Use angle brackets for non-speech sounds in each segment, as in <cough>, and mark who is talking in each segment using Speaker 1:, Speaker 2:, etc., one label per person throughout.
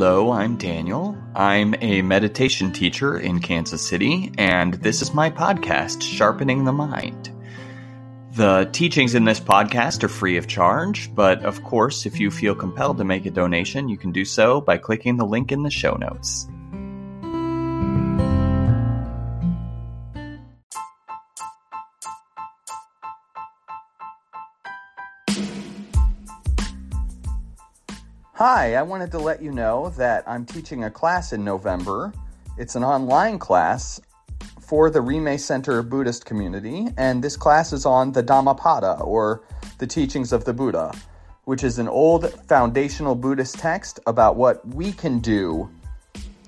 Speaker 1: Hello, I'm Daniel. I'm a meditation teacher in Kansas City, and this is my podcast, Sharpening the Mind. The teachings in this podcast are free of charge, but of course, if you feel compelled to make a donation, you can do so by clicking the link in the show notes. Hi, I wanted to let you know that I'm teaching a class in November. It's an online class for the Rimé Center Buddhist community, and this class is on the Dhammapada, or the teachings of the Buddha, which is an old foundational Buddhist text about what we can do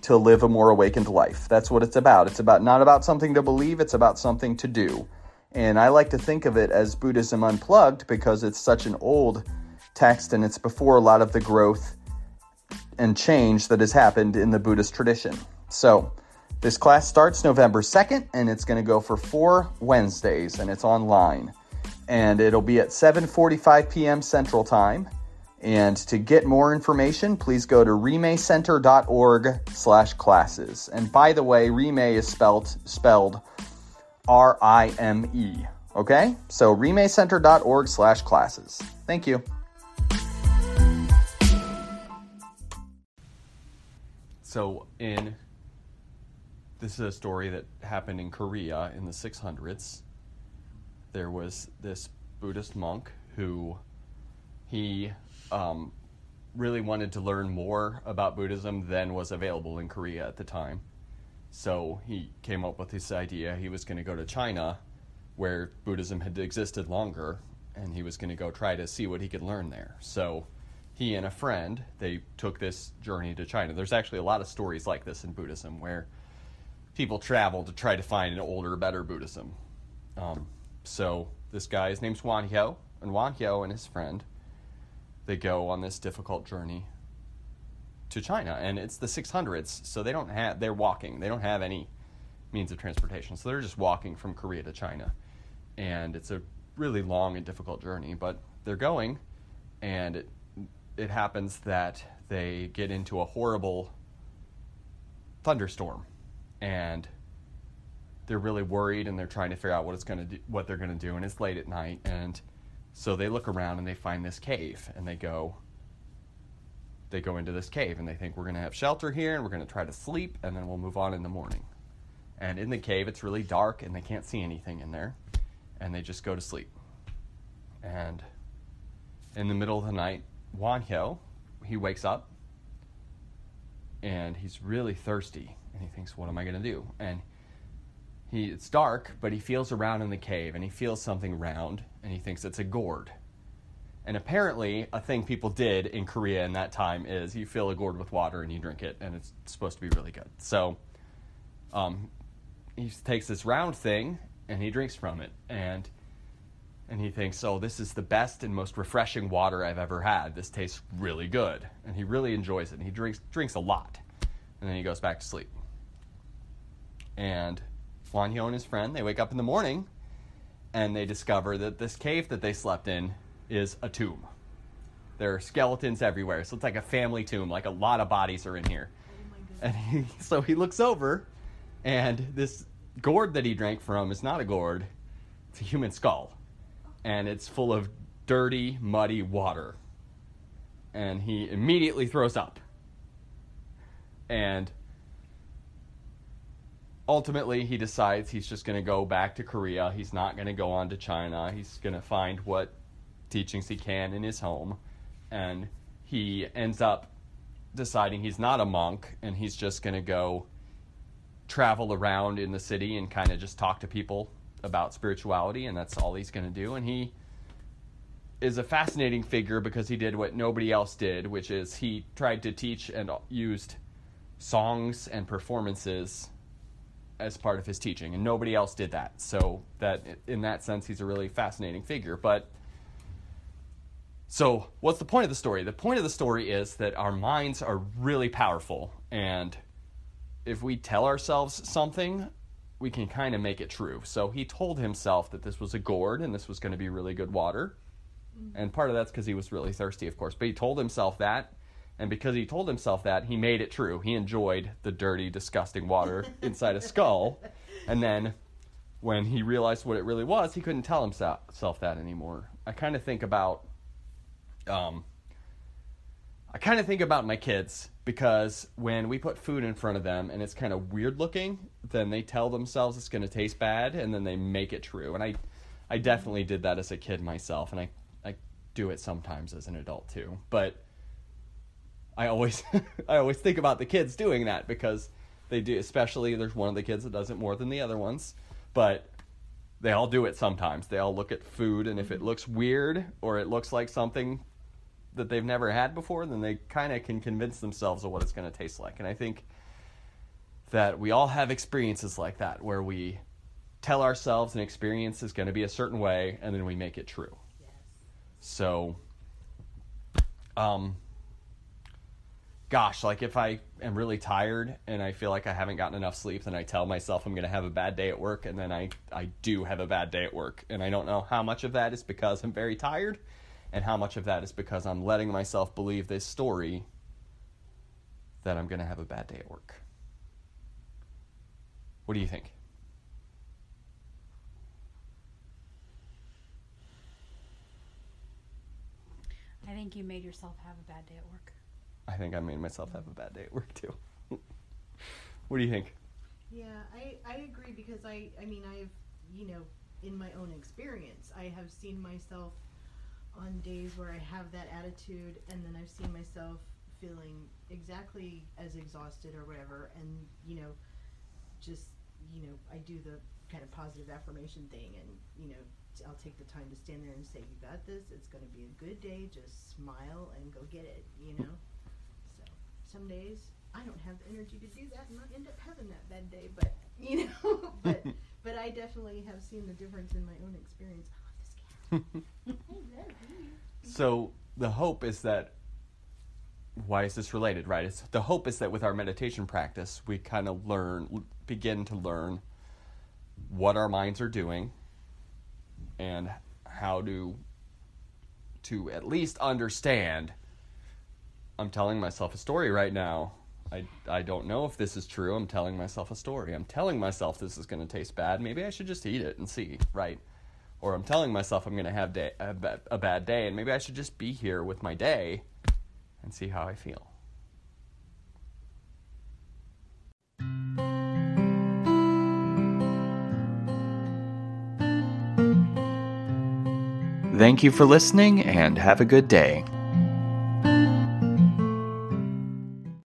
Speaker 1: to live a more awakened life. That's what it's about. It's about not about something to believe, it's about something to do. And I like to think of it as Buddhism unplugged because it's such an old text and it's before a lot of the growth and change that has happened in the Buddhist tradition. So, this class starts November 2nd and it's going to go for 4 Wednesdays and it's online. And it'll be at 7:45 p.m. Central Time. And to get more information, please go to rimecenter.org slash classes. And by the way, Rime is spelled spelled R-I-M-E. Okay? So rimecenter.org slash classes. Thank you. So, in this is a story that happened in Korea in the 600s. There was this Buddhist monk who he um, really wanted to learn more about Buddhism than was available in Korea at the time. So he came up with this idea he was going to go to China, where Buddhism had existed longer, and he was going to go try to see what he could learn there. So he and a friend they took this journey to China. There's actually a lot of stories like this in Buddhism where people travel to try to find an older, better Buddhism. Um, so this guy, his name's Wonhyo, and Wonhyo and his friend, they go on this difficult journey to China, and it's the 600s, so they don't have they're walking. They don't have any means of transportation, so they're just walking from Korea to China, and it's a really long and difficult journey. But they're going, and it it happens that they get into a horrible thunderstorm and they're really worried and they're trying to figure out what it's going to what they're going to do and it's late at night and so they look around and they find this cave and they go they go into this cave and they think we're going to have shelter here and we're going to try to sleep and then we'll move on in the morning. And in the cave it's really dark and they can't see anything in there and they just go to sleep. And in the middle of the night Wonhyo, he wakes up and he's really thirsty and he thinks, What am I going to do? And he, it's dark, but he feels around in the cave and he feels something round and he thinks it's a gourd. And apparently, a thing people did in Korea in that time is you fill a gourd with water and you drink it, and it's supposed to be really good. So um, he takes this round thing and he drinks from it. And and he thinks, "Oh, this is the best and most refreshing water I've ever had. This tastes really good." And he really enjoys it. And he drinks drinks a lot. And then he goes back to sleep. And Wonhyo and his friend, they wake up in the morning and they discover that this cave that they slept in is a tomb. There are skeletons everywhere. So it's like a family tomb, like a lot of bodies are in here. Oh and he, <laughs> so he looks over and this gourd that he drank from is not a gourd, it's a human skull and it's full of dirty, muddy water. And he immediately throws up. And ultimately, he decides he's just going to go back to Korea. He's not going to go on to China. He's going to find what teachings he can in his home. And he ends up deciding he's not a monk and he's just going to go travel around in the city and kind of just talk to people about spirituality, and that's all he's going to do. And he is a fascinating figure because he did what nobody else did, which is he tried to teach and used songs and performances as part of his teaching, and nobody else did that. So that in that sense, he's a really fascinating figure. But so, what's the point of the story? The point of the story is that our minds are really powerful, and if we tell ourselves something, we can kind of make it true. So he told himself that this was a gourd and this was going to be really good water. Mm-hmm. And part of that's because he was really thirsty, of course. But he told himself that. And because he told himself that, he made it true. He enjoyed the dirty, disgusting water <laughs> inside a skull. And then when he realized what it really was, he couldn't tell himself that anymore. I kind of think about um, I kind of think about my kids because when we put food in front of them and it's kind of weird looking, then they tell themselves it's going to taste bad and then they make it true. And I I definitely did that as a kid myself and I I do it sometimes as an adult too. But I always <laughs> I always think about the kids doing that because they do especially there's one of the kids that does it more than the other ones, but they all do it sometimes. They all look at food and if it mm-hmm. looks weird or it looks like something that they've never had before, then they kind of can convince themselves of what it's going to taste like. And I think that we all have experiences like that where we tell ourselves an experience is going to be a certain way and then we make it true. Yes. So um gosh, like if I am really tired and I feel like I haven't gotten enough sleep, then I tell myself I'm going to have a bad day at work and then I I do have a bad day at work. And I don't know how much of that is because I'm very tired and how much of that is because I'm letting myself believe this story that I'm going to have a bad day at work. What do you think?
Speaker 2: I think you made yourself have a bad day at work.
Speaker 1: I think I made myself have a bad day at work too. <laughs> what do you think?
Speaker 3: Yeah, I, I agree because I, I mean, I've, you know, in my own experience, I have seen myself on days where I have that attitude, and then I've seen myself feeling exactly as exhausted or whatever, and you know, just you know, I do the kind of positive affirmation thing, and you know, I'll take the time to stand there and say, "You got this. It's going to be a good day. Just smile and go get it." You know. so some days I don't have the energy to do that, and I end up having that bad day. But you know, <laughs> but <laughs> but I definitely have seen the difference in my own experience. <laughs>
Speaker 1: so the hope is that why is this related right it's, the hope is that with our meditation practice we kind of learn begin to learn what our minds are doing and how to to at least understand i'm telling myself a story right now I, I don't know if this is true. I'm telling myself a story. I'm telling myself this is going to taste bad. Maybe I should just eat it and see, right? Or I'm telling myself I'm going to have day, a, a bad day, and maybe I should just be here with my day and see how I feel. Thank you for listening and have a good day.